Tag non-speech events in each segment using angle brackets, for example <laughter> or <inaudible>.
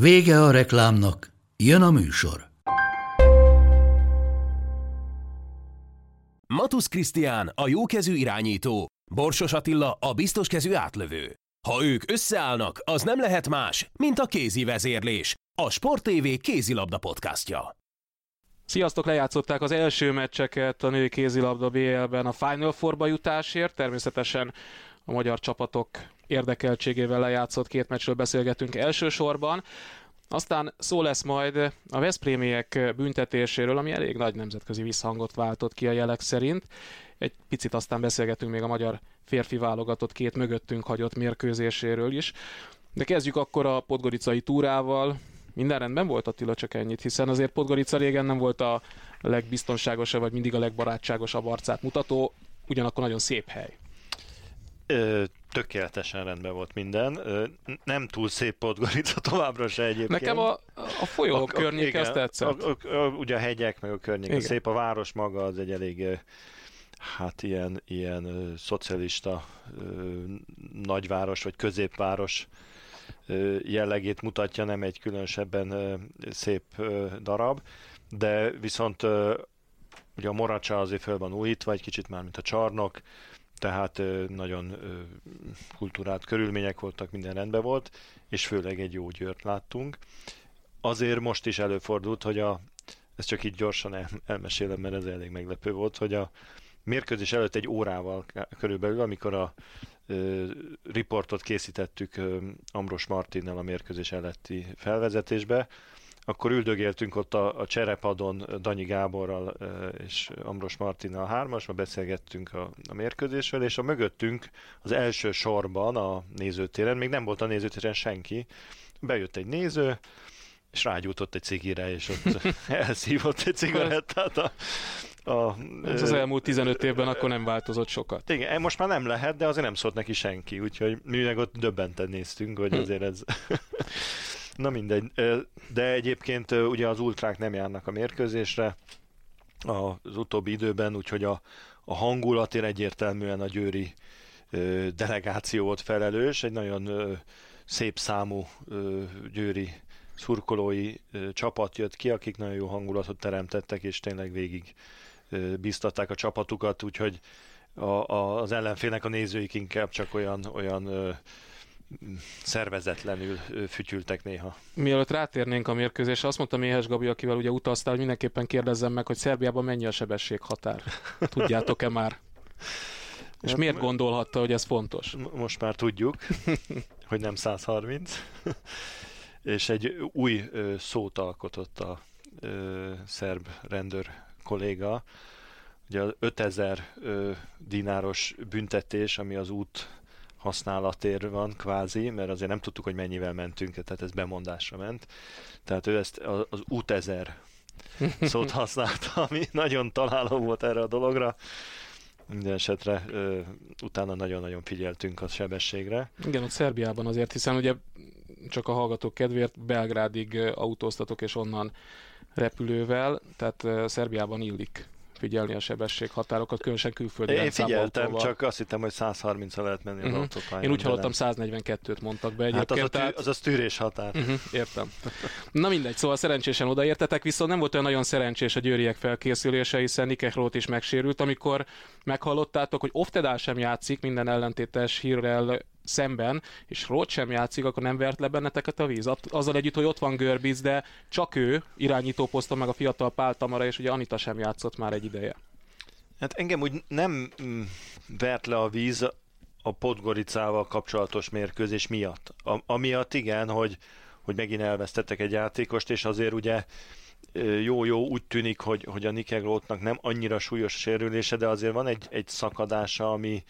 Vége a reklámnak, jön a műsor. Matusz Krisztián a jókezű irányító, Borsos Attila a biztoskezű átlövő. Ha ők összeállnak, az nem lehet más, mint a kézi vezérlés, a Sport TV kézilabda podcastja. Sziasztok, lejátszották az első meccseket a női kézilabda BL-ben a Final Four-ba jutásért. Természetesen a magyar csapatok érdekeltségével lejátszott két meccsről beszélgetünk elsősorban. Aztán szó lesz majd a Veszprémiek büntetéséről, ami elég nagy nemzetközi visszhangot váltott ki a jelek szerint. Egy picit aztán beszélgetünk még a magyar férfi válogatott két mögöttünk hagyott mérkőzéséről is. De kezdjük akkor a podgoricai túrával. Minden rendben volt Attila, csak ennyit, hiszen azért Podgorica régen nem volt a legbiztonságosabb, vagy mindig a legbarátságosabb arcát mutató, ugyanakkor nagyon szép hely. Ö, tökéletesen rendben volt minden. Ö, nem túl szép Podgorica továbbra se egyébként. Nekem a, a folyó a, környéke azt tetszett. A, a, a, ugye a hegyek, meg a környék Igen. szép, a város maga az egy elég hát ilyen, ilyen szocialista ö, nagyváros, vagy középváros ö, jellegét mutatja, nem egy különösebben ö, szép ö, darab, de viszont ö, ugye a Moracsa azért föl van újítva, egy kicsit már, mint a csarnok, tehát nagyon ö, kultúrált körülmények voltak, minden rendben volt, és főleg egy jó győrt láttunk. Azért most is előfordult, hogy a, ezt csak így gyorsan el, elmesélem, mert ez elég meglepő volt, hogy a mérkőzés előtt egy órával körülbelül, amikor a ö, riportot készítettük Ambros Martinnal a mérkőzés előtti felvezetésbe, akkor üldögéltünk ott a, a cserepadon Danyi Gáborral és Ambros Martinnal hármasba, beszélgettünk a, a mérkőzésről, és a mögöttünk az első sorban a nézőtéren, még nem volt a nézőtéren senki, bejött egy néző, és rágyújtott egy cigire, és ott <laughs> elszívott egy cigarettát a, a, Ez az elmúlt 15 évben akkor nem változott sokat. igen, most már nem lehet, de azért nem szólt neki senki, úgyhogy mi meg ott döbbenten néztünk, hogy Hm. azért ez... <laughs> Na mindegy, de egyébként ugye az ultrák nem járnak a mérkőzésre az utóbbi időben, úgyhogy a, a hangulatért egyértelműen a győri delegáció volt felelős, egy nagyon szép számú győri szurkolói csapat jött ki, akik nagyon jó hangulatot teremtettek, és tényleg végig biztatták a csapatukat, úgyhogy a, a, az ellenfélnek a nézőik inkább csak olyan, olyan szervezetlenül fütyültek néha. Mielőtt rátérnénk a mérkőzésre, azt mondta Méhes Gabi, akivel ugye utaztál, hogy mindenképpen kérdezzem meg, hogy Szerbiában mennyi a sebességhatár. <laughs> Tudjátok-e már? És Hát, miért gondolhatta, hogy ez fontos? Most már tudjuk, <laughs> hogy nem 130, <laughs> és egy új ö, szót alkotott a ö, szerb rendőr kolléga, ugye az 5000 ö, dináros büntetés, ami az út használatért van kvázi, mert azért nem tudtuk, hogy mennyivel mentünk, tehát ez bemondásra ment. Tehát ő ezt az út ezer szót <laughs> használta, ami nagyon találó volt erre a dologra. Minden esetre ö, utána nagyon-nagyon figyeltünk a sebességre. Igen, ott Szerbiában azért, hiszen ugye csak a hallgatók kedvéért Belgrádig autóztatok és onnan repülővel, tehát ö, Szerbiában illik figyelni a sebességhatárokat, különösen külföldi Én figyeltem, csak azt hittem, hogy 130-ra lehet menni az Mhm. autópályán. Én úgy hallottam nem. 142-t mondtak be Hát egyébként. az a, tű, tehát... az a tűrés határ. Uh-huh, értem. Na mindegy, szóval szerencsésen odaértetek, viszont nem volt olyan nagyon szerencsés a győriek felkészülése, hiszen Roth is megsérült, amikor meghallottátok, hogy Oftedál sem játszik minden ellentétes hírrel szemben, és Roth sem játszik, akkor nem vert le benneteket a víz. Azzal együtt, hogy ott van Görbic, de csak ő irányító poszton, meg a fiatal Pál Tamara, és ugye Anita sem játszott már egy ideje. Hát engem úgy nem mm, vert le a víz a Podgoricával kapcsolatos mérkőzés miatt. A, amiatt igen, hogy, hogy megint elvesztettek egy játékost, és azért ugye jó-jó úgy tűnik, hogy, hogy a Nikegrótnak nem annyira súlyos sérülése, de azért van egy, egy szakadása, ami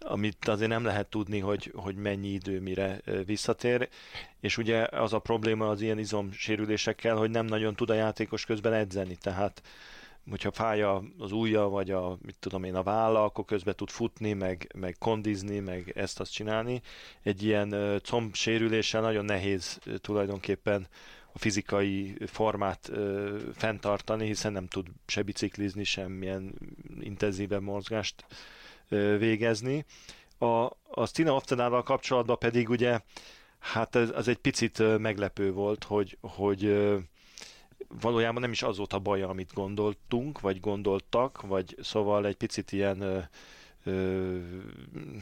amit azért nem lehet tudni, hogy, hogy mennyi idő mire visszatér, és ugye az a probléma az ilyen izomsérülésekkel, hogy nem nagyon tud a játékos közben edzeni, tehát hogyha fáj az ujja, vagy a, mit tudom én, a válla, akkor közben tud futni, meg, meg kondizni, meg ezt-azt csinálni. Egy ilyen comb sérüléssel nagyon nehéz tulajdonképpen a fizikai formát ö, fenntartani, hiszen nem tud se biciklizni, semmilyen intenzívebb mozgást végezni. A, a Stina Oftenával kapcsolatban pedig ugye, hát ez, az egy picit meglepő volt, hogy, hogy valójában nem is az volt a baja, amit gondoltunk, vagy gondoltak, vagy szóval egy picit ilyen ö, ö,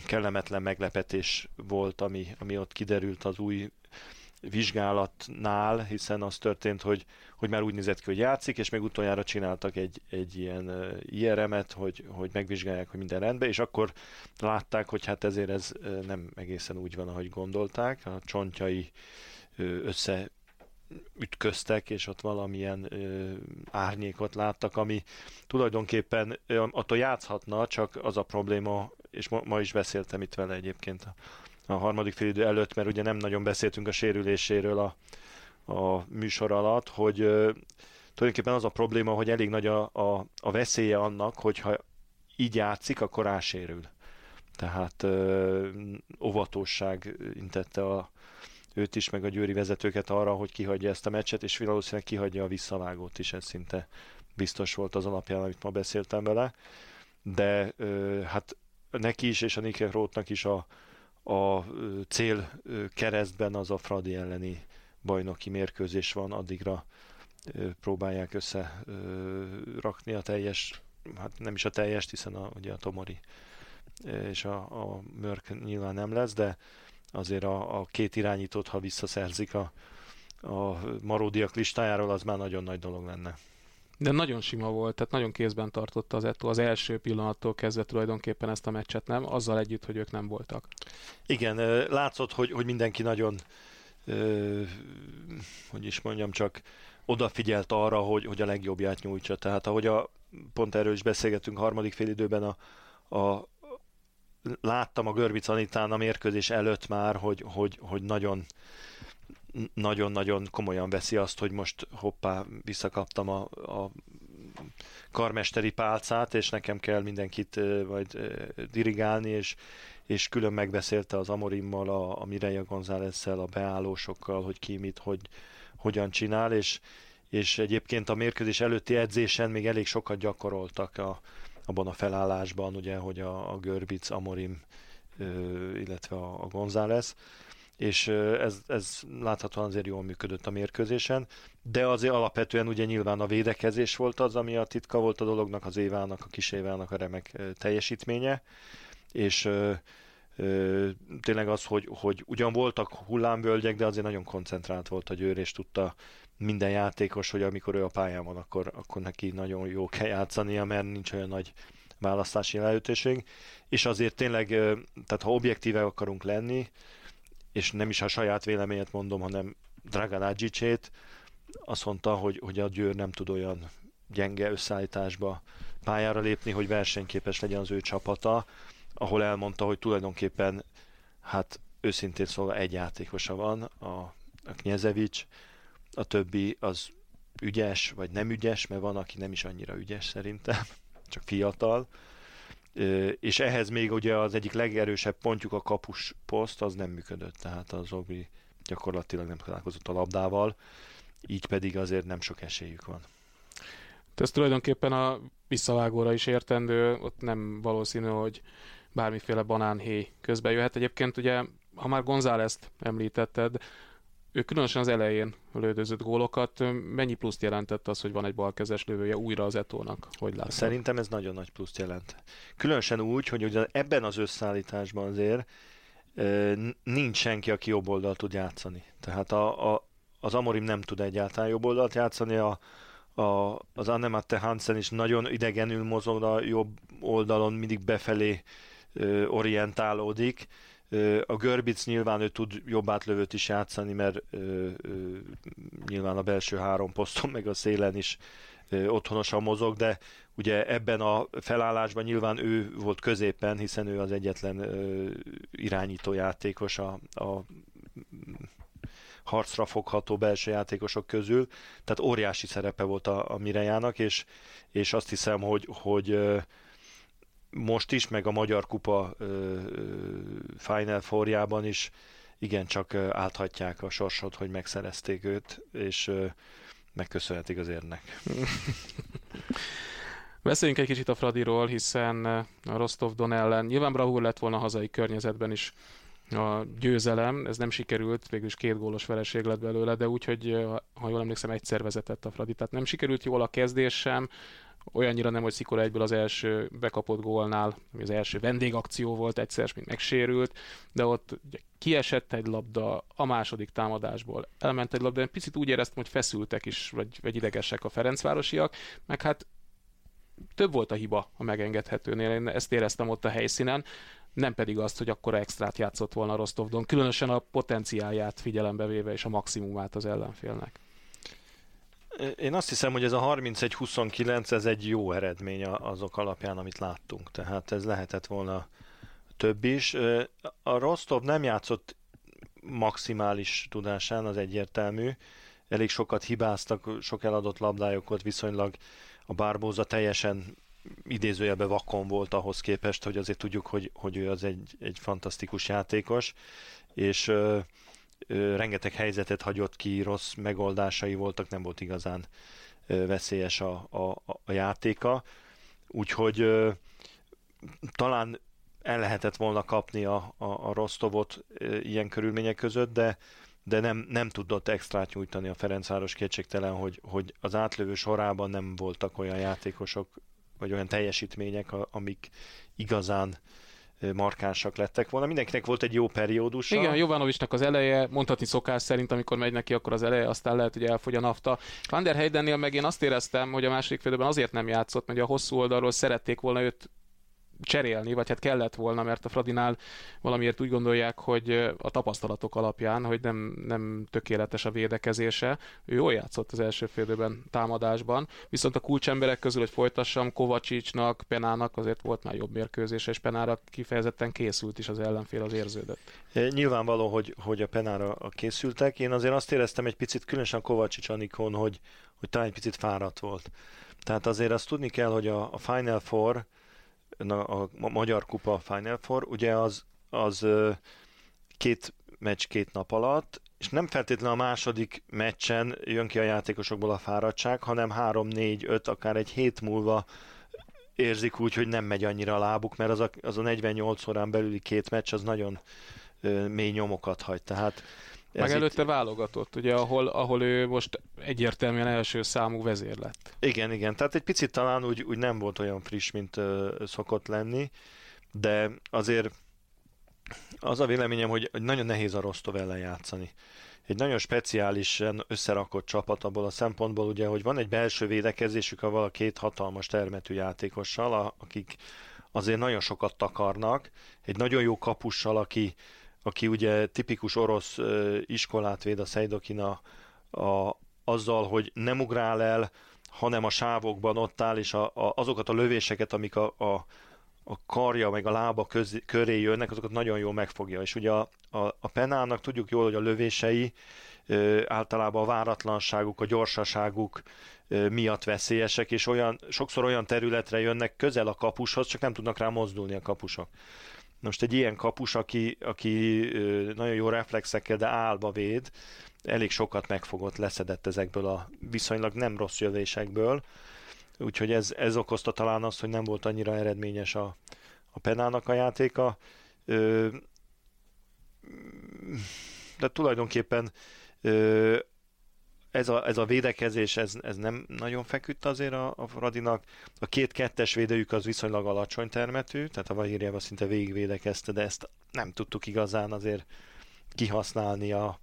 kellemetlen meglepetés volt, ami, ami ott kiderült az új vizsgálatnál, hiszen az történt, hogy, hogy már úgy nézett ki, hogy játszik, és még utoljára csináltak egy, egy ilyen IRM-et, hogy, hogy megvizsgálják, hogy minden rendben, és akkor látták, hogy hát ezért ez nem egészen úgy van, ahogy gondolták. A csontjai össze ütköztek, és ott valamilyen ö, árnyékot láttak, ami tulajdonképpen ö, attól játszhatna, csak az a probléma, és ma, ma is beszéltem itt vele egyébként a, a harmadik félidő előtt, mert ugye nem nagyon beszéltünk a sérüléséről a, a műsor alatt, hogy tulajdonképpen az a probléma, hogy elég nagy a, a, a veszélye annak, hogyha így játszik, akkor rásérül. Tehát ö, óvatosság intette a, őt is, meg a győri vezetőket arra, hogy kihagyja ezt a meccset, és valószínűleg kihagyja a visszavágót is, ez szinte biztos volt az alapján, amit ma beszéltem vele. De ö, hát neki is, és a Nike Rothnak is a, a cél keresztben az a Fradi elleni bajnoki mérkőzés van, addigra próbálják össze rakni a teljes, hát nem is a teljes, hiszen a, ugye a Tomori és a, a Mörk nyilván nem lesz, de azért a, a két irányítót, ha visszaszerzik a, a maródiak listájáról, az már nagyon nagy dolog lenne. De nagyon sima volt, tehát nagyon kézben tartotta az Eto az első pillanattól kezdve tulajdonképpen ezt a meccset, nem? Azzal együtt, hogy ők nem voltak. Igen, látszott, hogy, hogy mindenki nagyon, hogy is mondjam, csak odafigyelt arra, hogy, hogy a legjobbját nyújtsa. Tehát ahogy a, pont erről is beszélgettünk harmadik félidőben a, a, láttam a Görbic Anitán a mérkőzés előtt már, hogy, hogy, hogy nagyon nagyon-nagyon komolyan veszi azt, hogy most hoppá, visszakaptam a, a karmesteri pálcát, és nekem kell mindenkit majd dirigálni, és, és külön megbeszélte az Amorimmal, a, a Mireia gonzález a beállósokkal, hogy ki mit, hogy hogyan csinál, és, és egyébként a mérkőzés előtti edzésen még elég sokat gyakoroltak a, abban a felállásban, ugye, hogy a, a Görbic, Amorim, illetve a, a González, és ez, ez láthatóan azért jól működött a mérkőzésen, de azért alapvetően ugye nyilván a védekezés volt az, ami a titka volt a dolognak, az Évának, a kis Évának a remek teljesítménye, és tényleg az, hogy, hogy ugyan voltak hullámvölgyek, de azért nagyon koncentrált volt a győr, és tudta minden játékos, hogy amikor ő a pályán van, akkor, akkor neki nagyon jó kell játszania, mert nincs olyan nagy választási lehetőség. És azért tényleg, tehát ha objektíve akarunk lenni, és nem is a saját véleményet mondom, hanem Dragan Adzsicsét, azt mondta, hogy, hogy a Győr nem tud olyan gyenge összeállításba pályára lépni, hogy versenyképes legyen az ő csapata, ahol elmondta, hogy tulajdonképpen hát őszintén szólva egy játékosa van, a, a Knyezevics, a többi az ügyes, vagy nem ügyes, mert van, aki nem is annyira ügyes szerintem, <laughs> csak fiatal. És ehhez még ugye az egyik legerősebb pontjuk a kapus poszt, az nem működött, tehát az Ogri gyakorlatilag nem találkozott a labdával, így pedig azért nem sok esélyük van. Ez tulajdonképpen a visszavágóra is értendő, ott nem valószínű, hogy bármiféle banánhéj közbe jöhet. Egyébként ugye, ha már González-t említetted, ő különösen az elején lődözött gólokat. Mennyi pluszt jelentett az, hogy van egy balkezes lövője újra az Etónak? Hogy látod? Szerintem ez nagyon nagy pluszt jelent. Különösen úgy, hogy ugye ebben az összeállításban azért nincs senki, aki jobb oldalt tud játszani. Tehát a, a, az Amorim nem tud egyáltalán jobb oldalt játszani, a, a, az Annematte Hansen is nagyon idegenül mozog a jobb oldalon, mindig befelé orientálódik. A Görbic nyilván ő tud jobb átlövőt is játszani, mert nyilván a belső három poszton, meg a szélen is otthonosan mozog, de ugye ebben a felállásban nyilván ő volt középen, hiszen ő az egyetlen irányító játékos a, a harcra fogható belső játékosok közül, tehát óriási szerepe volt a, a Mirejának, és, és azt hiszem, hogy, hogy most is, meg a Magyar Kupa Final Forjában is igencsak áthatják a sorsot, hogy megszerezték őt, és megköszönhetik az érnek. <laughs> Beszéljünk egy kicsit a Fradiról, hiszen a Rostov Don ellen nyilván bravúr lett volna a hazai környezetben is a győzelem, ez nem sikerült, végül is két gólos vereség lett belőle, de úgy, hogy ha jól emlékszem, egyszer vezetett a Fradi, tehát nem sikerült jól a kezdés sem, olyannyira nem, hogy Szikora egyből az első bekapott gólnál, ami az első vendégakció volt egyszer, mint megsérült, de ott ugye, kiesett egy labda a második támadásból, elment egy labda, picit úgy éreztem, hogy feszültek is, vagy, vagy idegesek a Ferencvárosiak, meg hát több volt a hiba a megengedhetőnél, én ezt éreztem ott a helyszínen, nem pedig azt, hogy akkor extrát játszott volna Rostovdon, különösen a potenciálját figyelembe véve és a maximumát az ellenfélnek. Én azt hiszem, hogy ez a 31-29 ez egy jó eredmény azok alapján, amit láttunk. Tehát ez lehetett volna több is. A Rostov nem játszott maximális tudásán, az egyértelmű. Elég sokat hibáztak, sok eladott labdájuk volt viszonylag. A Bárbóza teljesen idézőjelbe vakon volt ahhoz képest, hogy azért tudjuk, hogy, hogy ő az egy, egy fantasztikus játékos, és rengeteg helyzetet hagyott ki, rossz megoldásai voltak, nem volt igazán veszélyes a, a, a játéka, úgyhogy talán el lehetett volna kapni a, a, a Rostovot ilyen körülmények között, de de nem, nem tudott extrát nyújtani a Ferencváros kétségtelen, hogy, hogy az átlövő sorában nem voltak olyan játékosok, vagy olyan teljesítmények, amik igazán markánsak lettek volna. Mindenkinek volt egy jó periódus. Igen, Jovanovicsnak az eleje, mondhatni szokás szerint, amikor megy neki, akkor az eleje, aztán lehet, hogy elfogy a nafta. Van der Heydennél meg én azt éreztem, hogy a második félben azért nem játszott, mert a hosszú oldalról szerették volna őt cserélni, vagy hát kellett volna, mert a Fradinál valamiért úgy gondolják, hogy a tapasztalatok alapján, hogy nem, nem tökéletes a védekezése. Ő jól játszott az első félidőben támadásban, viszont a kulcsemberek közül, hogy folytassam, Kovacsicsnak, Penának azért volt már jobb mérkőzés, és Penára kifejezetten készült is az ellenfél, az érződött. Nyilvánvaló, hogy, hogy a Penára készültek. Én azért azt éreztem egy picit, különösen Kovacsics Anikon, hogy, hogy talán egy picit fáradt volt. Tehát azért azt tudni kell, hogy a, a Final Four a, a Magyar Kupa Final Four, ugye az, az két meccs két nap alatt, és nem feltétlenül a második meccsen jön ki a játékosokból a fáradtság, hanem három, négy, öt, akár egy hét múlva érzik úgy, hogy nem megy annyira a lábuk, mert az a, az a 48 órán belüli két meccs az nagyon mély nyomokat hagy. Tehát meg előtte itt... válogatott, ugye, ahol, ahol ő most egyértelműen első számú vezér lett. Igen, igen, tehát egy picit talán úgy, úgy nem volt olyan friss, mint uh, szokott lenni, de azért az a véleményem, hogy, nagyon nehéz a Rostov ellen játszani. Egy nagyon speciálisan összerakott csapat abból a szempontból, ugye, hogy van egy belső védekezésük a két hatalmas termetű játékossal, akik azért nagyon sokat takarnak, egy nagyon jó kapussal, aki, aki ugye tipikus orosz iskolát véd a Szejdokina a, azzal, hogy nem ugrál el, hanem a sávokban ott áll, és a, a, azokat a lövéseket, amik a, a, a karja meg a lába köz, köré jönnek, azokat nagyon jól megfogja. És ugye a, a, a penának tudjuk jól, hogy a lövései ö, általában a váratlanságuk, a gyorsaságuk ö, miatt veszélyesek, és olyan, sokszor olyan területre jönnek közel a kapushoz, csak nem tudnak rá mozdulni a kapusok. Most egy ilyen kapus, aki, aki nagyon jó reflexekkel, de állba véd, elég sokat megfogott, leszedett ezekből a viszonylag nem rossz jövésekből, úgyhogy ez, ez okozta talán azt, hogy nem volt annyira eredményes a, a penának a játéka. De tulajdonképpen ez a, ez a védekezés, ez, ez nem nagyon feküdt azért a, a Radinak. A két kettes védőjük az viszonylag alacsony termetű, tehát a Vahírjával szinte végigvédekezte, de ezt nem tudtuk igazán azért kihasználni a,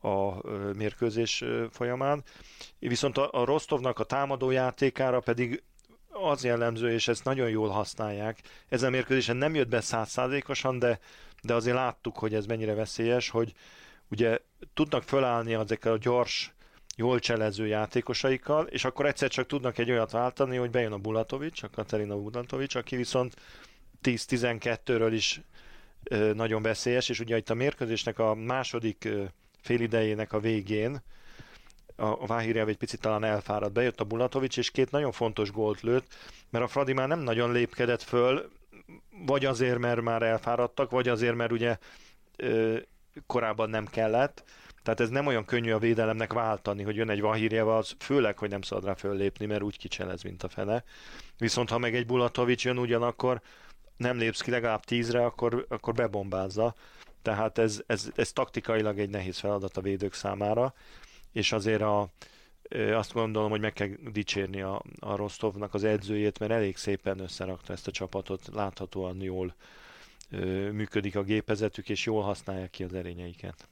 a mérkőzés folyamán. Viszont a, a Rostovnak a támadó játékára pedig az jellemző, és ezt nagyon jól használják. Ezen a mérkőzésen nem jött be százszázalékosan, de, de azért láttuk, hogy ez mennyire veszélyes, hogy ugye tudnak fölállni ezekkel a gyors jól cselező játékosaikkal, és akkor egyszer csak tudnak egy olyat váltani, hogy bejön a Bulatovics, a Katerina Bulatovics, aki viszont 10-12-ről is nagyon veszélyes, és ugye itt a mérkőzésnek a második félidejének a végén a, a Váhirjev egy picit talán elfáradt, bejött a Bulatovics, és két nagyon fontos gólt lőtt, mert a Fradi már nem nagyon lépkedett föl, vagy azért, mert már elfáradtak, vagy azért, mert ugye korábban nem kellett, tehát ez nem olyan könnyű a védelemnek váltani, hogy jön egy Vahirjeva, az főleg, hogy nem szabad rá föllépni, mert úgy kicselez, mint a fene. Viszont ha meg egy Bulatovics jön ugyanakkor, nem lépsz ki legalább tízre, akkor, akkor bebombázza. Tehát ez, ez, ez taktikailag egy nehéz feladat a védők számára, és azért a, azt gondolom, hogy meg kell dicsérni a, a Rostovnak az edzőjét, mert elég szépen összerakta ezt a csapatot, láthatóan jól működik a gépezetük, és jól használják ki az erényeiket.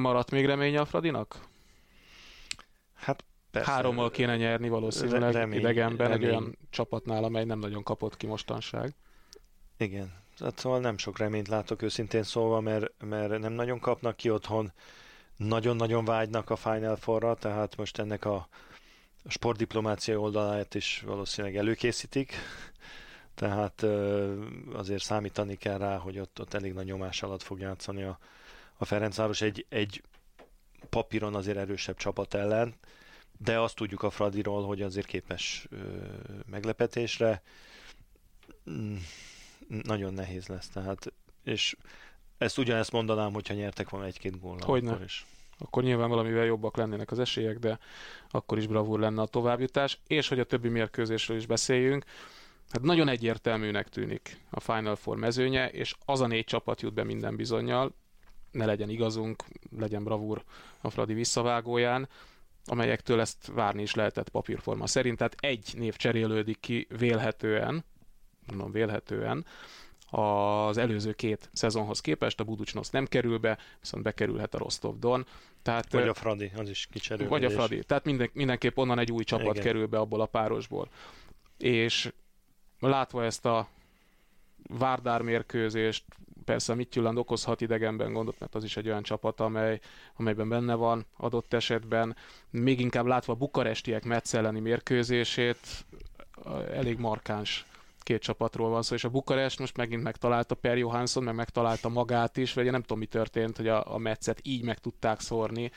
Maradt még reménye a Fradinak? Hát persze. Hárommal kéne nyerni valószínűleg remény, idegenben remény. egy olyan csapatnál, amely nem nagyon kapott ki mostanság. Igen, hát szóval nem sok reményt látok őszintén szólva, mert, mert nem nagyon kapnak ki otthon, nagyon-nagyon vágynak a Final Four-ra, tehát most ennek a, sportdiplomácia oldalát is valószínűleg előkészítik, tehát azért számítani kell rá, hogy ott, ott elég nagy nyomás alatt fog játszani a, a Ferencváros egy, egy papíron azért erősebb csapat ellen, de azt tudjuk a Fradiról, hogy azért képes ö, meglepetésre. Mm, nagyon nehéz lesz, tehát, és ezt ugyanezt mondanám, hogyha nyertek volna egy-két góllal. Hogyne. Akkor, is. akkor nyilván valamivel jobbak lennének az esélyek, de akkor is bravúr lenne a továbbjutás, és hogy a többi mérkőzésről is beszéljünk. Hát nagyon egyértelműnek tűnik a Final Four mezőnye, és az a négy csapat jut be minden bizonyal, ne legyen igazunk, legyen bravúr a Fradi visszavágóján, amelyektől ezt várni is lehetett papírforma szerint. Tehát egy név cserélődik ki vélhetően, mondom vélhetően, az előző két szezonhoz képest, a Buducsnosz nem kerül be, viszont bekerülhet a Rostov Don. Tehát, vagy a Fradi, az is kicserül. Vagy a Fradi. Tehát minden, mindenképp onnan egy új csapat Igen. kerül be abból a párosból. És látva ezt a Várdár mérkőzést, persze Mittyuland okozhat idegenben gondot, mert az is egy olyan csapat, amely, amelyben benne van adott esetben. Még inkább látva bukarestiek Metsz elleni mérkőzését, elég markáns két csapatról van szó, és a Bukarest most megint megtalálta Per Johansson, meg megtalálta magát is, vagy nem tudom mi történt, hogy a, a Metzet így meg tudták szórni.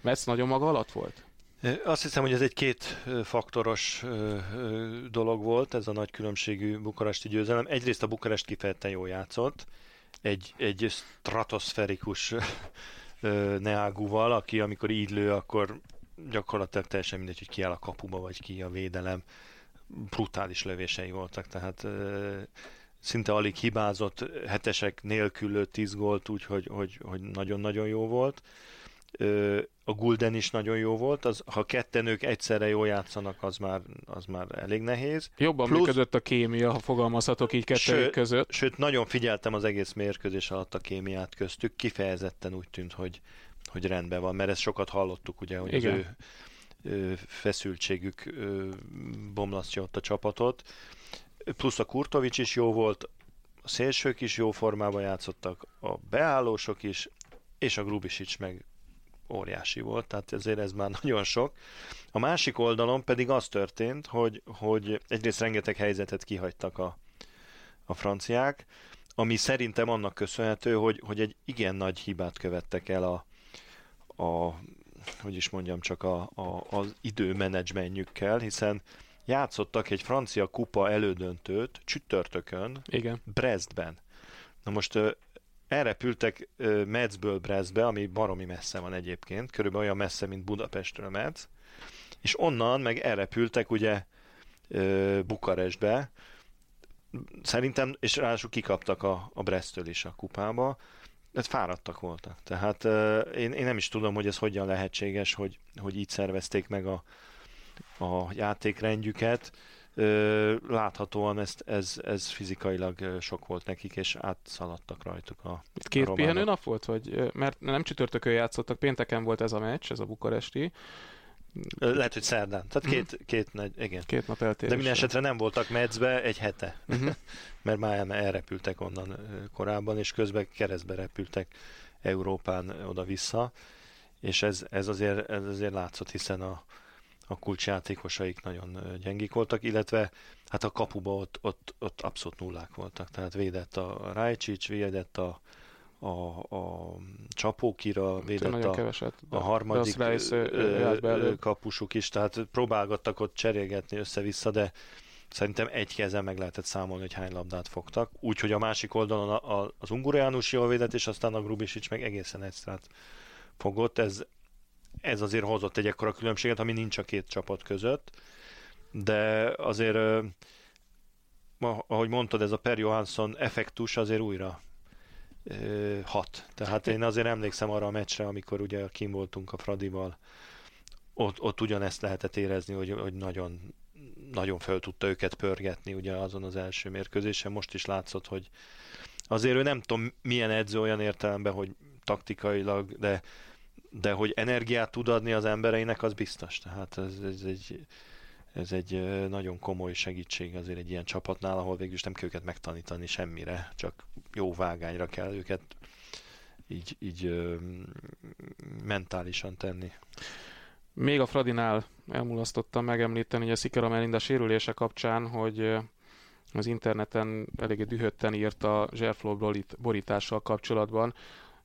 Metsz nagyon maga alatt volt? Azt hiszem, hogy ez egy két faktoros dolog volt, ez a nagy különbségű bukaresti győzelem. Egyrészt a Bukarest kifejezetten jól játszott, egy, egy stratoszferikus Neágúval, aki amikor így lő, akkor gyakorlatilag teljesen mindegy, hogy ki áll a kapuba, vagy ki a védelem. Brutális lövései voltak, tehát szinte alig hibázott, hetesek nélkül lőtt 10 gólt, úgyhogy hogy, hogy nagyon-nagyon jó volt a Gulden is nagyon jó volt, az, ha ketten ők egyszerre jól játszanak, az már, az már elég nehéz. Jobban Plusz, működött a kémia, ha fogalmazhatok így kettőjük között. Sőt, nagyon figyeltem az egész mérkőzés alatt a kémiát köztük, kifejezetten úgy tűnt, hogy, hogy rendben van, mert ezt sokat hallottuk, ugye, hogy Igen. az ő, feszültségük bomlasztja ott a csapatot. Plusz a Kurtovics is jó volt, a szélsők is jó formában játszottak, a beállósok is, és a Grubisics meg óriási volt, tehát ezért ez már <laughs> nagyon sok. A másik oldalon pedig az történt, hogy, hogy egyrészt rengeteg helyzetet kihagytak a, a franciák, ami szerintem annak köszönhető, hogy, hogy egy igen nagy hibát követtek el a, a hogy is mondjam, csak a, a, az időmenedzsmentjükkel, hiszen játszottak egy francia kupa elődöntőt csütörtökön Igen. Brestben. Na most elrepültek Metzből Brestbe, ami baromi messze van egyébként, körülbelül olyan messze, mint Budapestről Metz, és onnan meg elrepültek ugye Bukarestbe, szerintem, és ráadásul kikaptak a, a Brestől is a kupába, ez fáradtak voltak. Tehát én, én nem is tudom, hogy ez hogyan lehetséges, hogy, hogy így szervezték meg a, a játékrendjüket láthatóan ezt, ez, ez fizikailag sok volt nekik, és átszaladtak rajtuk a Itt két a pihenő nap volt? Vagy, mert nem csütörtökön játszottak, pénteken volt ez a meccs, ez a bukaresti. Lehet, hogy szerdán. Tehát két, uh-huh. két, nagy, igen. két nap eltérés. De minden esetre nem voltak medzbe egy hete, uh-huh. <laughs> mert már elrepültek onnan korábban, és közben keresztbe repültek Európán oda-vissza és ez, ez, azért, ez azért látszott, hiszen a, a kulcsjátékosaik nagyon gyengik voltak, illetve hát a kapuba ott, ott, ott abszolút nullák voltak, tehát védett a Rajcsics, védett a, a, a Csapókira, védett a, keveset, a harmadik kapusuk is, tehát próbálgattak ott cserélgetni össze-vissza, de szerintem egy kezen meg lehetett számolni, hogy hány labdát fogtak. Úgyhogy a másik oldalon a, a, az Ungureánus jól védett, és aztán a Grubisics meg egészen extrát fogott. Ez, ez azért hozott egy ekkora különbséget, ami nincs a két csapat között, de azért, ahogy mondtad, ez a Per Johansson effektus azért újra hat. Tehát én azért emlékszem arra a meccsre, amikor ugye kim voltunk a Fradival, ott, ott ugyanezt lehetett érezni, hogy, hogy nagyon, nagyon föl tudta őket pörgetni ugye azon az első mérkőzésen. Most is látszott, hogy azért ő nem tudom milyen edző olyan értelemben, hogy taktikailag, de, de hogy energiát tud adni az embereinek, az biztos. Tehát ez, ez egy ez egy nagyon komoly segítség azért egy ilyen csapatnál, ahol végül is nem kell őket megtanítani semmire, csak jó vágányra kell őket így, így ö, mentálisan tenni. Még a Fradinál elmulasztottam megemlíteni, hogy a Szikera Melinda sérülése kapcsán, hogy az interneten eléggé dühötten írt a zserfló borítással kapcsolatban,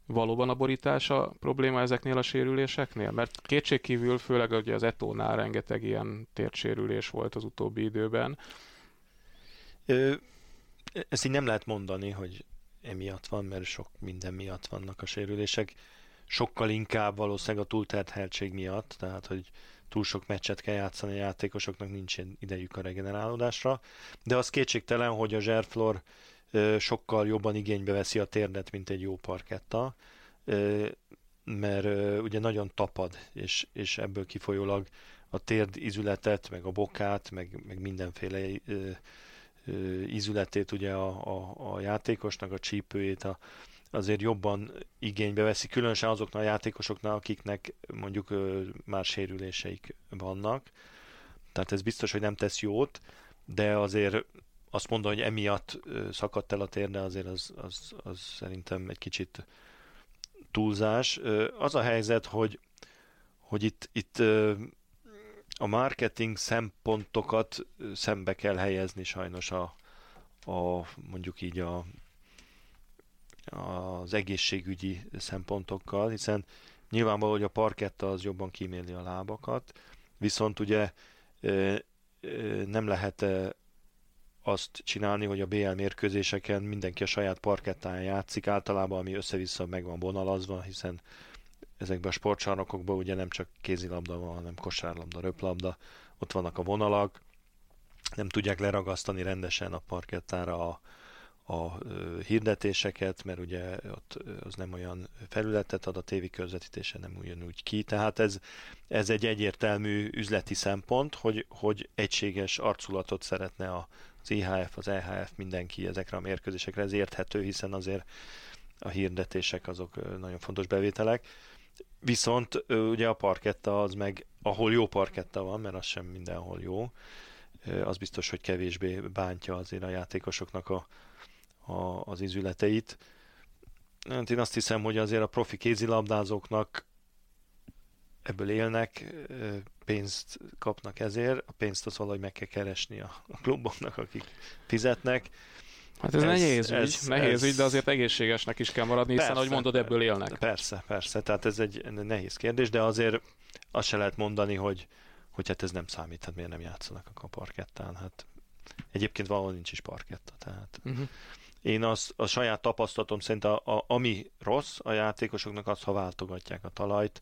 valóban a borítás a probléma ezeknél a sérüléseknél? Mert kétségkívül, főleg ugye az Etónál rengeteg ilyen tértsérülés volt az utóbbi időben. Ö, ezt így nem lehet mondani, hogy emiatt van, mert sok minden miatt vannak a sérülések. Sokkal inkább valószínűleg a túlterheltség miatt, tehát hogy túl sok meccset kell játszani a játékosoknak, nincs idejük a regenerálódásra. De az kétségtelen, hogy a zserflor sokkal jobban igénybe veszi a térdet, mint egy jó parketta, mert ugye nagyon tapad, és, és ebből kifolyólag a térd izületet, meg a bokát, meg, meg mindenféle ízületét ugye a, a, a játékosnak, a csípőjét a, azért jobban igénybe veszi, különösen azoknak a játékosoknak, akiknek mondjuk már sérüléseik vannak. Tehát ez biztos, hogy nem tesz jót, de azért azt mondani, hogy emiatt szakadt el a térde, azért az, az, az szerintem egy kicsit túlzás. Az a helyzet, hogy, hogy itt, itt a marketing szempontokat szembe kell helyezni sajnos a, a mondjuk így a, az egészségügyi szempontokkal, hiszen nyilvánvaló, hogy a parketta az jobban kíméli a lábakat, viszont ugye nem lehet azt csinálni, hogy a BL mérkőzéseken mindenki a saját parkettán játszik, általában ami össze-vissza meg van vonalazva, hiszen ezekben a sportcsarnokokban ugye nem csak kézilabda van, hanem kosárlabda, röplabda, ott vannak a vonalak, nem tudják leragasztani rendesen a parkettára a, a hirdetéseket, mert ugye ott az nem olyan felületet ad, a tévi közvetítése nem ugyanúgy ki, tehát ez, ez egy egyértelmű üzleti szempont, hogy, hogy egységes arculatot szeretne a, az IHF, az EHF, mindenki ezekre a mérkőzésekre, ez érthető, hiszen azért a hirdetések azok nagyon fontos bevételek. Viszont ugye a parketta az meg, ahol jó parketta van, mert az sem mindenhol jó, az biztos, hogy kevésbé bántja azért a játékosoknak a, a, az izületeit. Hát én azt hiszem, hogy azért a profi kézilabdázóknak ebből élnek, pénzt kapnak ezért, a pénzt az valahogy meg kell keresni a, a kluboknak, akik fizetnek. Hát ez, ez nehéz ez, ügy, nehéz ez, ügy, de azért egészségesnek is kell maradni, persze, hiszen ahogy mondod, ebből élnek. Persze, persze, tehát ez egy nehéz kérdés, de azért azt se lehet mondani, hogy, hogy hát ez nem számít, hát miért nem játszanak a parkettán, hát egyébként valahol nincs is parketta, tehát uh-huh. én az, a saját tapasztalatom szerint a, a, ami rossz a játékosoknak az, ha váltogatják a talajt,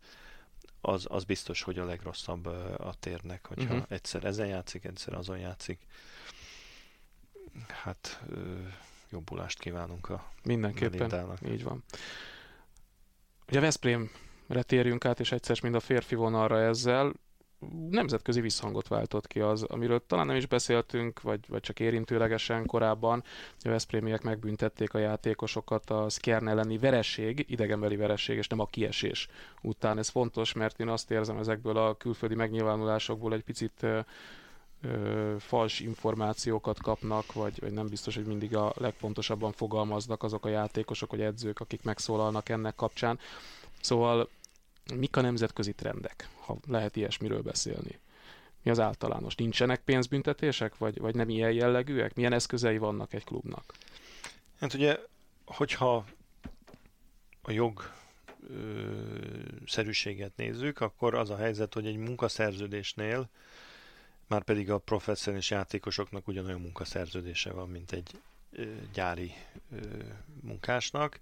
az, az biztos, hogy a legrosszabb a térnek, hogyha uh-huh. egyszer ezen játszik, egyszer azon játszik. Hát jobbulást kívánunk a Mindenképpen, Melindának. így van. Ugye Veszprémre térjünk át, és egyszer mind a férfi vonalra ezzel nemzetközi visszhangot váltott ki az, amiről talán nem is beszéltünk, vagy, vagy csak érintőlegesen korábban. A Veszprémiek megbüntették a játékosokat a Skjern elleni vereség, idegenbeli vereség, és nem a kiesés után. Ez fontos, mert én azt érzem ezekből a külföldi megnyilvánulásokból egy picit ö, fals információkat kapnak, vagy, vagy nem biztos, hogy mindig a legpontosabban fogalmaznak azok a játékosok vagy edzők, akik megszólalnak ennek kapcsán. Szóval Mik a nemzetközi trendek, ha lehet ilyesmiről beszélni? Mi az általános? Nincsenek pénzbüntetések, vagy, vagy nem ilyen jellegűek? Milyen eszközei vannak egy klubnak? Hát ugye, hogyha a jog szerűséget nézzük, akkor az a helyzet, hogy egy munkaszerződésnél már pedig a professzionális játékosoknak ugyanolyan munkaszerződése van, mint egy gyári munkásnak.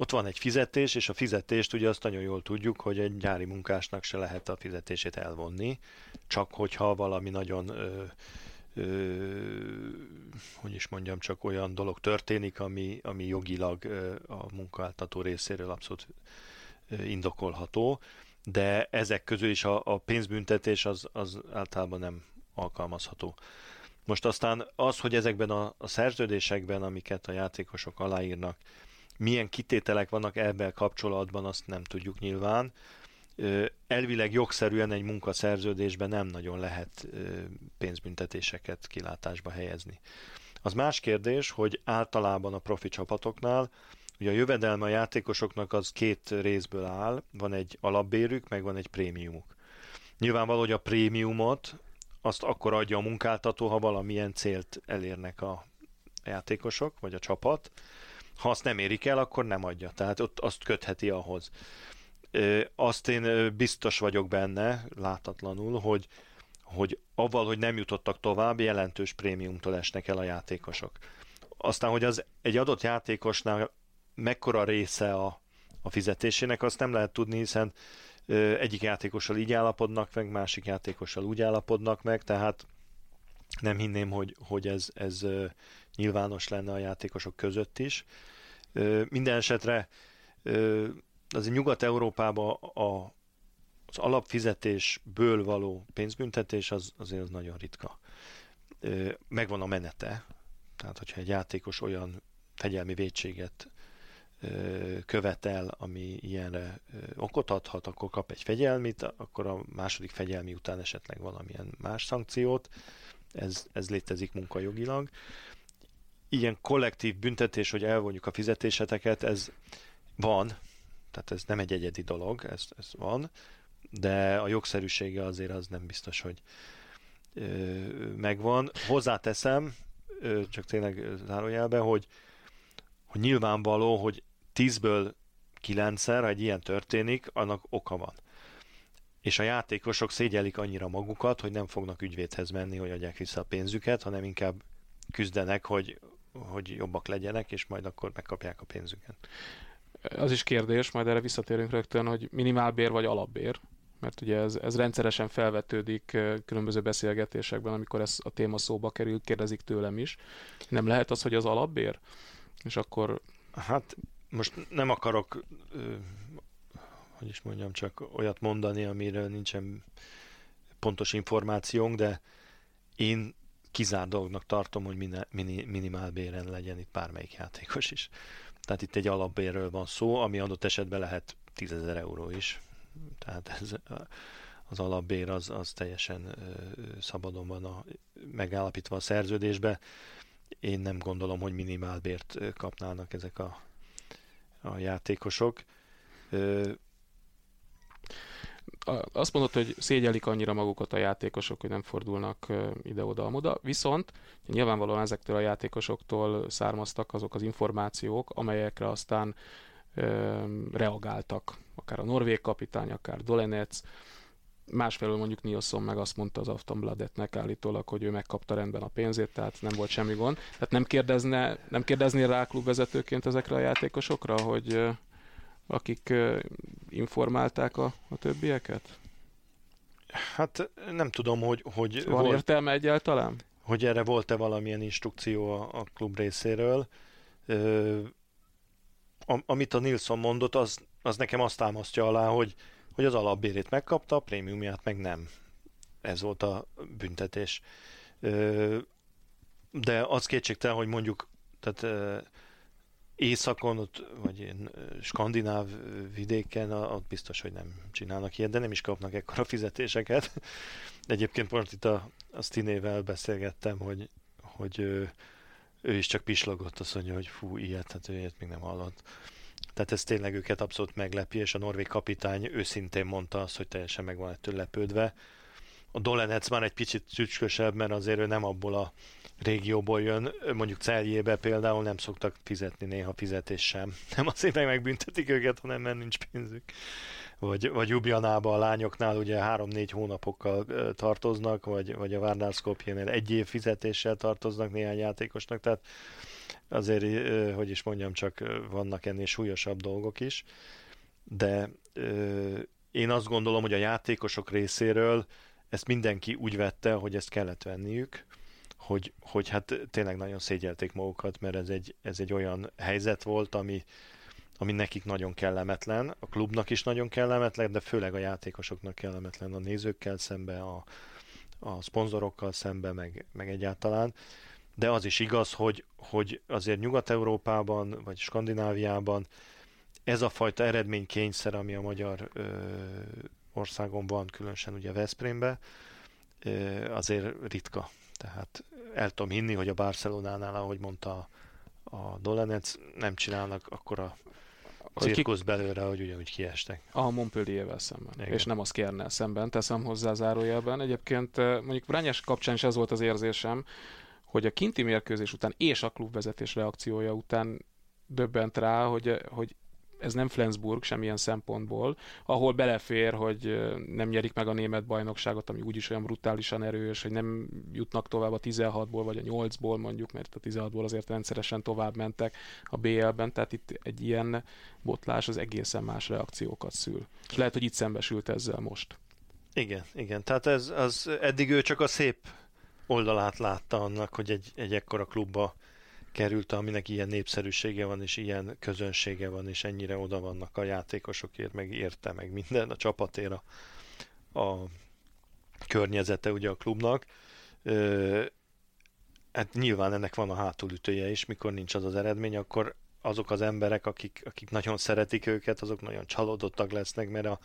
Ott van egy fizetés, és a fizetést ugye azt nagyon jól tudjuk, hogy egy gyári munkásnak se lehet a fizetését elvonni, csak hogyha valami nagyon ö, ö, hogy is mondjam, csak olyan dolog történik, ami, ami jogilag ö, a munkáltató részéről abszolút ö, indokolható, de ezek közül is a, a pénzbüntetés az, az általában nem alkalmazható. Most aztán az, hogy ezekben a, a szerződésekben, amiket a játékosok aláírnak, milyen kitételek vannak ebben kapcsolatban, azt nem tudjuk nyilván. Elvileg jogszerűen egy munkaszerződésben nem nagyon lehet pénzbüntetéseket kilátásba helyezni. Az más kérdés, hogy általában a profi csapatoknál ugye a jövedelme a játékosoknak az két részből áll, van egy alapbérük, meg van egy prémiumuk. Nyilvánvaló, hogy a prémiumot azt akkor adja a munkáltató, ha valamilyen célt elérnek a játékosok, vagy a csapat. Ha azt nem érik el, akkor nem adja. Tehát ott azt kötheti ahhoz. Azt én biztos vagyok benne, látatlanul, hogy, hogy avval, hogy nem jutottak tovább, jelentős prémiumtól esnek el a játékosok. Aztán, hogy az egy adott játékosnál mekkora része a, a fizetésének, azt nem lehet tudni, hiszen egyik játékossal így állapodnak meg, másik játékossal úgy állapodnak meg, tehát nem hinném, hogy, hogy ez, ez nyilvános lenne a játékosok között is. Minden esetre azért Nyugat-Európában a, az alapfizetésből való pénzbüntetés az azért az nagyon ritka. Megvan a menete, tehát hogyha egy játékos olyan fegyelmi védséget követel, ami ilyenre okot adhat, akkor kap egy fegyelmit, akkor a második fegyelmi után esetleg valamilyen más szankciót. Ez, ez létezik munkajogilag. Ilyen kollektív büntetés, hogy elvonjuk a fizetéseteket, ez van, tehát ez nem egy egyedi dolog, ez, ez van, de a jogszerűsége azért az nem biztos, hogy ö, megvan. Hozzáteszem, ö, csak tényleg zárójelbe, hogy hogy nyilvánvaló, hogy tízből kilencszer, ha egy ilyen történik, annak oka van. És a játékosok szégyelik annyira magukat, hogy nem fognak ügyvédhez menni, hogy adják vissza a pénzüket, hanem inkább küzdenek, hogy, hogy jobbak legyenek, és majd akkor megkapják a pénzüket. Az is kérdés, majd erre visszatérünk rögtön, hogy minimálbér vagy alapbér, mert ugye ez, ez rendszeresen felvetődik különböző beszélgetésekben, amikor ez a téma szóba kerül, kérdezik tőlem is. Nem lehet az, hogy az alapbér? És akkor... Hát most nem akarok, hogy is mondjam, csak olyat mondani, amiről nincsen pontos információnk, de én kizár dolognak tartom, hogy mini, minimál béren legyen itt bármelyik játékos is. Tehát itt egy alapbérről van szó, ami adott esetben lehet 10 ezer euró is. Tehát ez, az alapbér az, az teljesen szabadon van a, megállapítva a szerződésbe. Én nem gondolom, hogy minimálbért kapnának ezek a a játékosok. Azt mondod, hogy szégyelik annyira magukat a játékosok, hogy nem fordulnak ide-oda-amoda, viszont nyilvánvalóan ezektől a játékosoktól származtak azok az információk, amelyekre aztán reagáltak, akár a norvég kapitány, akár Dolenec, Másfelől mondjuk Nilsson meg azt mondta az Aftonbladetnek állítólag, hogy ő megkapta rendben a pénzét, tehát nem volt semmi gond. Tehát nem, kérdezne, nem kérdeznél rá klubvezetőként ezekre a játékosokra, hogy akik informálták a, a többieket? Hát nem tudom, hogy... hogy Van volt, értelme egyáltalán? Hogy erre volt-e valamilyen instrukció a, a klub részéről. Ö, amit a Nilsson mondott, az, az nekem azt támasztja alá, hogy, hogy az alapbérét megkapta, a prémiumját meg nem. Ez volt a büntetés. De az kétségtelen, hogy mondjuk tehát északon, ott, vagy ilyen skandináv vidéken, ott biztos, hogy nem csinálnak ilyet, de nem is kapnak ekkora fizetéseket. Egyébként most itt a, a Stinével beszélgettem, hogy, hogy ő, ő is csak pislogott, azt mondja, hogy fú, ilyet, hát ő ilyet még nem hallott. Tehát ez tényleg őket abszolút meglepi, és a norvég kapitány őszintén mondta azt, hogy teljesen meg van ettől lepődve. A Dolenec már egy picit csücskösebb, mert azért ő nem abból a régióból jön, mondjuk Celjébe például nem szoktak fizetni néha fizetés sem. <laughs> Nem azért meg megbüntetik őket, hanem mert nincs pénzük. Vagy, vagy Jubjanába a lányoknál ugye három-négy hónapokkal tartoznak, vagy, vagy a Várnál Skopjénél egy év fizetéssel tartoznak néhány játékosnak, tehát azért, hogy is mondjam, csak vannak ennél súlyosabb dolgok is, de én azt gondolom, hogy a játékosok részéről ezt mindenki úgy vette, hogy ezt kellett venniük, hogy, hogy hát tényleg nagyon szégyelték magukat, mert ez egy, ez egy olyan helyzet volt, ami, ami nekik nagyon kellemetlen, a klubnak is nagyon kellemetlen, de főleg a játékosoknak kellemetlen a nézőkkel szembe, a, a szponzorokkal szembe, meg, meg egyáltalán. De az is igaz, hogy, hogy azért Nyugat-Európában, vagy Skandináviában ez a fajta eredménykényszer, ami a magyar ö, országon van, különösen ugye Veszprémbe, ö, azért ritka. Tehát el tudom hinni, hogy a Barcelonánál, ahogy mondta a Dolenec, nem csinálnak akkora cirkusz belőle, hogy ugyanúgy kiestek. A Montpelliervel szemben, Igen. és nem az Kernel szemben, teszem hozzá zárójelben. Egyébként mondjuk Brányás kapcsán is az volt az érzésem, hogy a kinti mérkőzés után és a klubvezetés reakciója után döbbent rá, hogy, hogy ez nem Flensburg semmilyen szempontból, ahol belefér, hogy nem nyerik meg a német bajnokságot, ami úgyis olyan brutálisan erős, hogy nem jutnak tovább a 16-ból, vagy a 8-ból mondjuk, mert a 16-ból azért rendszeresen tovább mentek a BL-ben, tehát itt egy ilyen botlás az egészen más reakciókat szül. És lehet, hogy itt szembesült ezzel most. Igen, igen. Tehát ez az eddig ő csak a szép oldalát látta annak, hogy egy, egy ekkora klubba került, aminek ilyen népszerűsége van, és ilyen közönsége van, és ennyire oda vannak a játékosokért, meg érte, meg minden, a csapatér, a, a környezete ugye a klubnak. Ö, hát nyilván ennek van a hátulütője is, mikor nincs az az eredmény, akkor azok az emberek, akik, akik nagyon szeretik őket, azok nagyon csalódottak lesznek, mert a,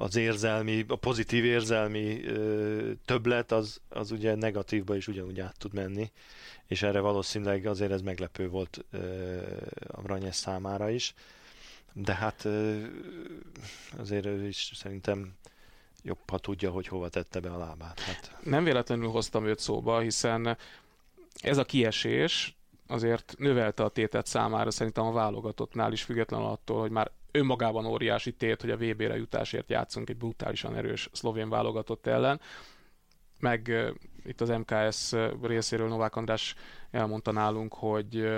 az érzelmi, a pozitív érzelmi ö, többlet az, az ugye negatívba is ugyanúgy át tud menni, és erre valószínűleg azért ez meglepő volt ö, a Branyes számára is, de hát ö, azért ő is szerintem jobb, ha tudja, hogy hova tette be a lábát. Hát. Nem véletlenül hoztam őt szóba, hiszen ez a kiesés azért növelte a tétet számára szerintem a válogatottnál is, függetlenül attól, hogy már önmagában óriási tét, hogy a VB-re jutásért játszunk egy brutálisan erős szlovén válogatott ellen. Meg itt az MKS részéről Novák András elmondta nálunk, hogy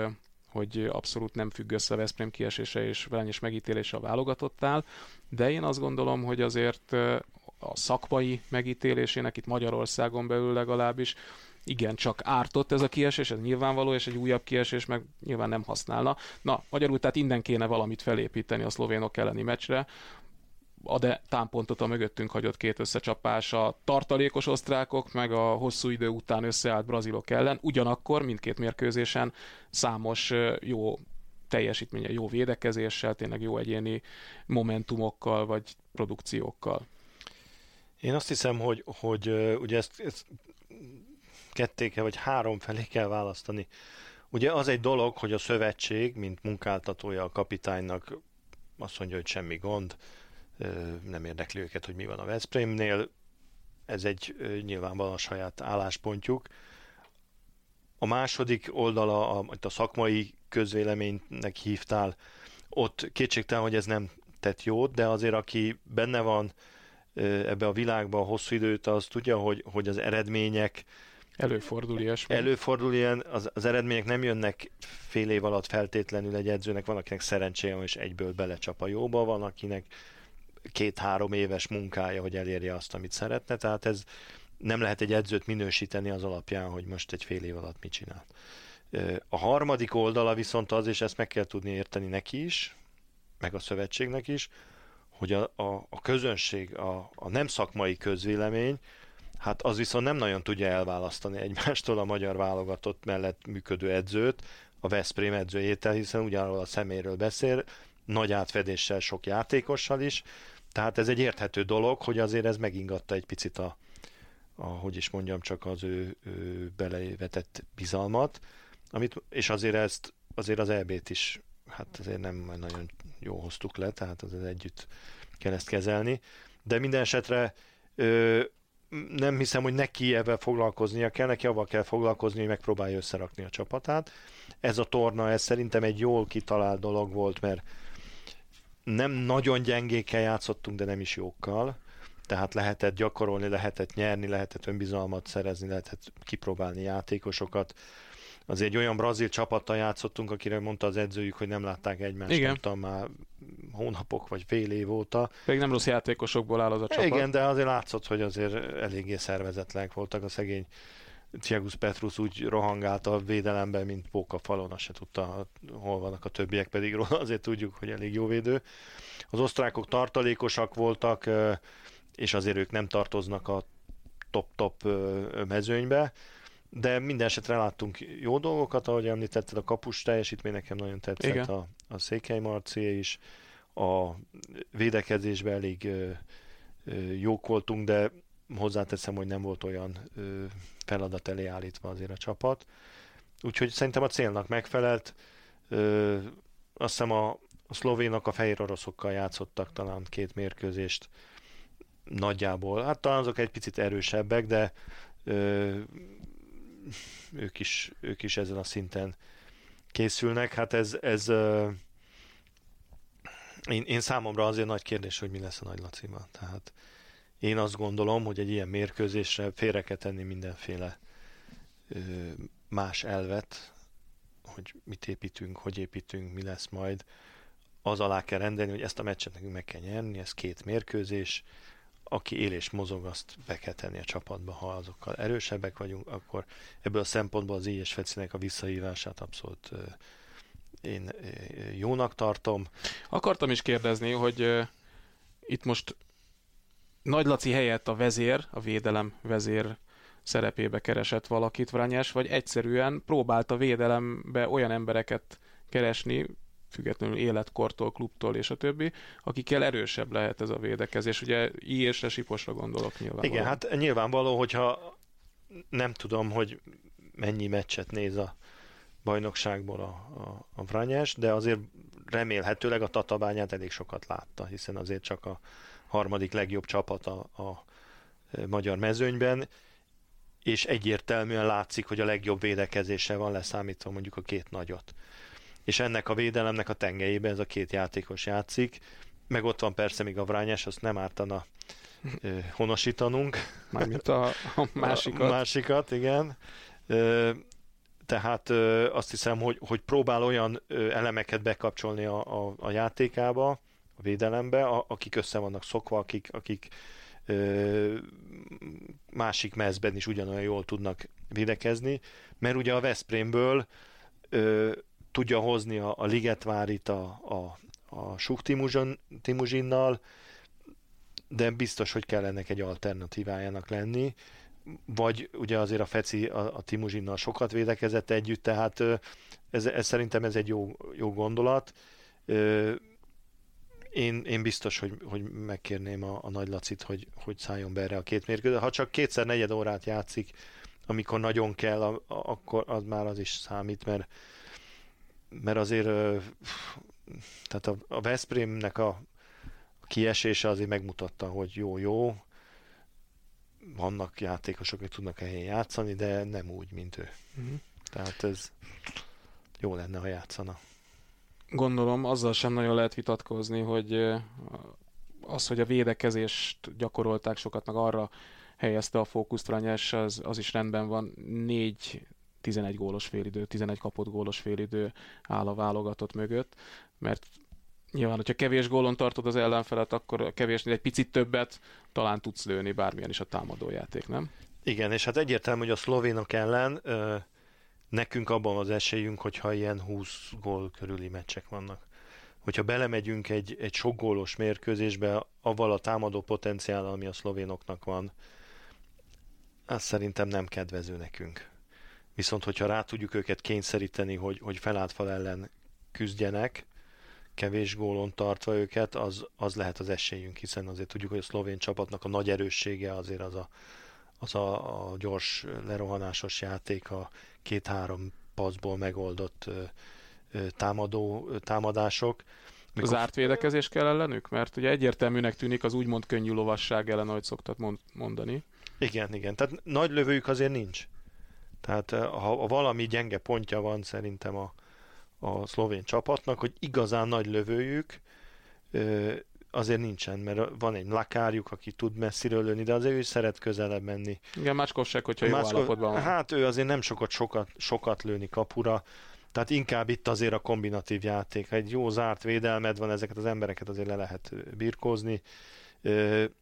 hogy abszolút nem függ össze a Veszprém kiesése és Velenyes megítélése a válogatottál, de én azt gondolom, hogy azért a szakmai megítélésének itt Magyarországon belül legalábbis igen, csak ártott ez a kiesés, ez nyilvánvaló, és egy újabb kiesés meg nyilván nem használna. Na, magyarul tehát innen kéne valamit felépíteni a szlovénok elleni meccsre, ad-e támpontot a mögöttünk hagyott két összecsapás a tartalékos osztrákok, meg a hosszú idő után összeállt brazilok ellen. Ugyanakkor mindkét mérkőzésen számos jó teljesítménye, jó védekezéssel, tényleg jó egyéni momentumokkal vagy produkciókkal. Én azt hiszem, hogy, hogy ugye ezt, ezt kettéke vagy három felé kell választani. Ugye az egy dolog, hogy a szövetség, mint munkáltatója a kapitánynak azt mondja, hogy semmi gond, nem érdekli őket, hogy mi van a Veszprémnél, ez egy nyilvánvalóan a saját álláspontjuk. A második oldala, a, a szakmai közvéleménynek hívtál, ott kétségtelen, hogy ez nem tett jót, de azért aki benne van ebbe a világban hosszú időt, az tudja, hogy, hogy az eredmények Előfordul ilyesmi. Előfordul ilyen, az, az eredmények nem jönnek fél év alatt feltétlenül egy edzőnek, van akinek szerencséje, és egyből belecsap a jóba, van akinek két-három éves munkája, hogy elérje azt, amit szeretne, tehát ez nem lehet egy edzőt minősíteni az alapján, hogy most egy fél év alatt mit csinál. A harmadik oldala viszont az, és ezt meg kell tudni érteni neki is, meg a szövetségnek is, hogy a, a, a közönség, a, a nem szakmai közvélemény, hát az viszont nem nagyon tudja elválasztani egymástól a magyar válogatott mellett működő edzőt, a Veszprém edzőjétel, hiszen ugyanarról a szeméről beszél, nagy átfedéssel, sok játékossal is, tehát ez egy érthető dolog, hogy azért ez megingatta egy picit a, a hogy is mondjam, csak az ő, ő belevetett bizalmat, amit, és azért ezt azért az EB-t is hát azért nem nagyon jó hoztuk le, tehát az együtt kell ezt kezelni. De minden esetre nem hiszem, hogy neki ebben foglalkoznia kell, neki avval kell foglalkozni, hogy megpróbálja összerakni a csapatát. Ez a torna, ez szerintem egy jól kitalált dolog volt, mert nem nagyon gyengékkel játszottunk, de nem is jókkal. Tehát lehetett gyakorolni, lehetett nyerni, lehetett önbizalmat szerezni, lehetett kipróbálni játékosokat. Azért egy olyan brazil csapattal játszottunk, akire mondta az edzőjük, hogy nem látták egymást, Igen. tudom, már hónapok vagy fél év óta. Még nem rossz játékosokból áll az a csapat. Igen, de azért látszott, hogy azért eléggé szervezetlenek voltak a szegény Tiagus Petrus úgy rohangált a védelemben, mint póka falon, azt se tudta, hol vannak a többiek, pedig róla azért tudjuk, hogy elég jó védő. Az osztrákok tartalékosak voltak, és azért ők nem tartoznak a top-top mezőnybe, de minden esetre láttunk jó dolgokat, ahogy említetted, a kapus teljesítmény nekem nagyon tetszett, Igen. a, a Székely Marci is, a védekezésben elég ö, ö, jók voltunk, de hozzáteszem, hogy nem volt olyan ö, feladat elé állítva azért a csapat. Úgyhogy szerintem a célnak megfelelt. Ö, azt hiszem a, a szlovénak a fehér oroszokkal játszottak talán két mérkőzést nagyjából. Hát talán azok egy picit erősebbek, de ö, ők, is, ők is ezen a szinten készülnek. Hát ez, ez én, én számomra azért nagy kérdés, hogy mi lesz a Nagy Laciban. Tehát én azt gondolom, hogy egy ilyen mérkőzésre félre kell tenni mindenféle más elvet, hogy mit építünk, hogy építünk, mi lesz majd. Az alá kell rendelni, hogy ezt a meccset nekünk meg kell nyerni, ez két mérkőzés, aki él és mozog, azt be kell tenni a csapatba, ha azokkal erősebbek vagyunk, akkor ebből a szempontból az Éjes Fecinek a visszahívását abszolút én jónak tartom. Akartam is kérdezni, hogy itt most Nagy Laci helyett a vezér, a védelem vezér szerepébe keresett valakit Vranyás, vagy egyszerűen próbált a védelembe olyan embereket keresni, függetlenül életkortól, klubtól és a többi, akikkel erősebb lehet ez a védekezés. Ugye I-ésre, Siposra gondolok nyilván. Igen, hát nyilvánvaló, hogyha nem tudom, hogy mennyi meccset néz a bajnokságból a, a, a Vranyás, de azért remélhetőleg a Tatabányát elég sokat látta, hiszen azért csak a harmadik legjobb csapat a, a magyar mezőnyben, és egyértelműen látszik, hogy a legjobb védekezése van leszámítva mondjuk a két nagyot és ennek a védelemnek a tengelyében ez a két játékos játszik, meg ott van persze még a Vrányás, azt nem ártana ö, honosítanunk. Mármint a, a <laughs> másikat. A másikat, igen. Ö, tehát ö, azt hiszem, hogy, hogy próbál olyan ö, elemeket bekapcsolni a, a, a játékába, a védelembe, a, akik össze vannak szokva, akik, akik ö, másik mezben is ugyanolyan jól tudnak védekezni, mert ugye a Veszprémből ö, tudja hozni a, a Ligetvárit a, a, a Suk Timuzsinnal, de biztos, hogy kell ennek egy alternatívájának lenni, vagy ugye azért a Feci a, a Timuzsinnal sokat védekezett együtt, tehát ez, ez szerintem ez egy jó, jó gondolat. Én, én biztos, hogy, hogy megkérném a, a Nagy Lacit, hogy, hogy szálljon be erre a két mérkőző. Ha csak kétszer negyed órát játszik, amikor nagyon kell, akkor az már az is számít, mert mert azért tehát a, a Veszprémnek a kiesése azért megmutatta, hogy jó-jó, vannak játékosok, akik tudnak helyén játszani, de nem úgy, mint ő. Uh-huh. Tehát ez jó lenne, ha játszana. Gondolom, azzal sem nagyon lehet vitatkozni, hogy az, hogy a védekezést gyakorolták sokat, meg arra helyezte a fókuszt Ranyás, az, az is rendben van. Négy 11 gólos félidő, 11 kapott gólos félidő áll a válogatott mögött, mert nyilván, hogyha kevés gólon tartod az ellenfelet, akkor kevésnél egy picit többet talán tudsz lőni bármilyen is a támadójáték, nem? Igen, és hát egyértelmű, hogy a szlovénok ellen ö, nekünk abban az esélyünk, hogyha ilyen 20 gól körüli meccsek vannak. Hogyha belemegyünk egy, egy sok gólos mérkőzésbe, avval a támadó potenciál, ami a szlovénoknak van, az szerintem nem kedvező nekünk. Viszont, hogyha rá tudjuk őket kényszeríteni, hogy, hogy felátfal ellen küzdjenek, kevés gólon tartva őket, az, az lehet az esélyünk, hiszen azért tudjuk, hogy a szlovén csapatnak a nagy erőssége azért az a, az a, a gyors lerohanásos játék, a két-három paszból megoldott ö, támadó támadások. Mikor... Zárt védekezés kell ellenük? Mert ugye egyértelműnek tűnik az úgymond könnyű lovasság ellen, ahogy szoktat mondani. Igen, igen. Tehát nagy lövőjük azért nincs. Tehát ha, ha valami gyenge pontja van szerintem a, a szlovén csapatnak, hogy igazán nagy lövőjük azért nincsen, mert van egy lakárjuk, aki tud messziről lőni, de azért ő is szeret közelebb menni. Igen, Mácskosek, hogyha jó állapotban van. Hát ő azért nem sokat, sokat, sokat lőni kapura, tehát inkább itt azért a kombinatív játék. Ha egy jó zárt védelmed van, ezeket az embereket azért le lehet birkózni,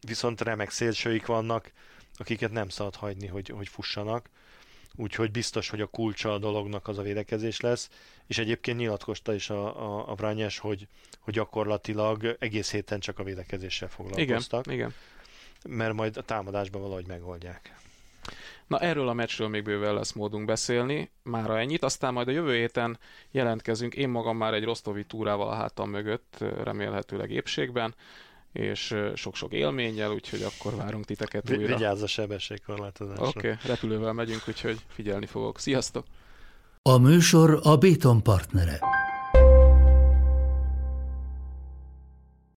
viszont remek szélsőik vannak, akiket nem szabad hagyni, hogy, hogy fussanak úgyhogy biztos, hogy a kulcsa a dolognak az a védekezés lesz, és egyébként nyilatkozta is a, a, a Brányes, hogy, hogy gyakorlatilag egész héten csak a védekezéssel foglalkoztak. Igen, igen. Mert majd a támadásban valahogy megoldják. Na erről a meccsről még bőven lesz módunk beszélni, mára ennyit, aztán majd a jövő héten jelentkezünk, én magam már egy rosztovi túrával a hátam mögött, remélhetőleg épségben, és sok-sok élménnyel, úgyhogy akkor várunk titeket Vi- újra. Vigyázz a sebességkorlátozásra. Oké, okay, repülővel megyünk, úgyhogy figyelni fogok. Sziasztok! A műsor a Béton partnere.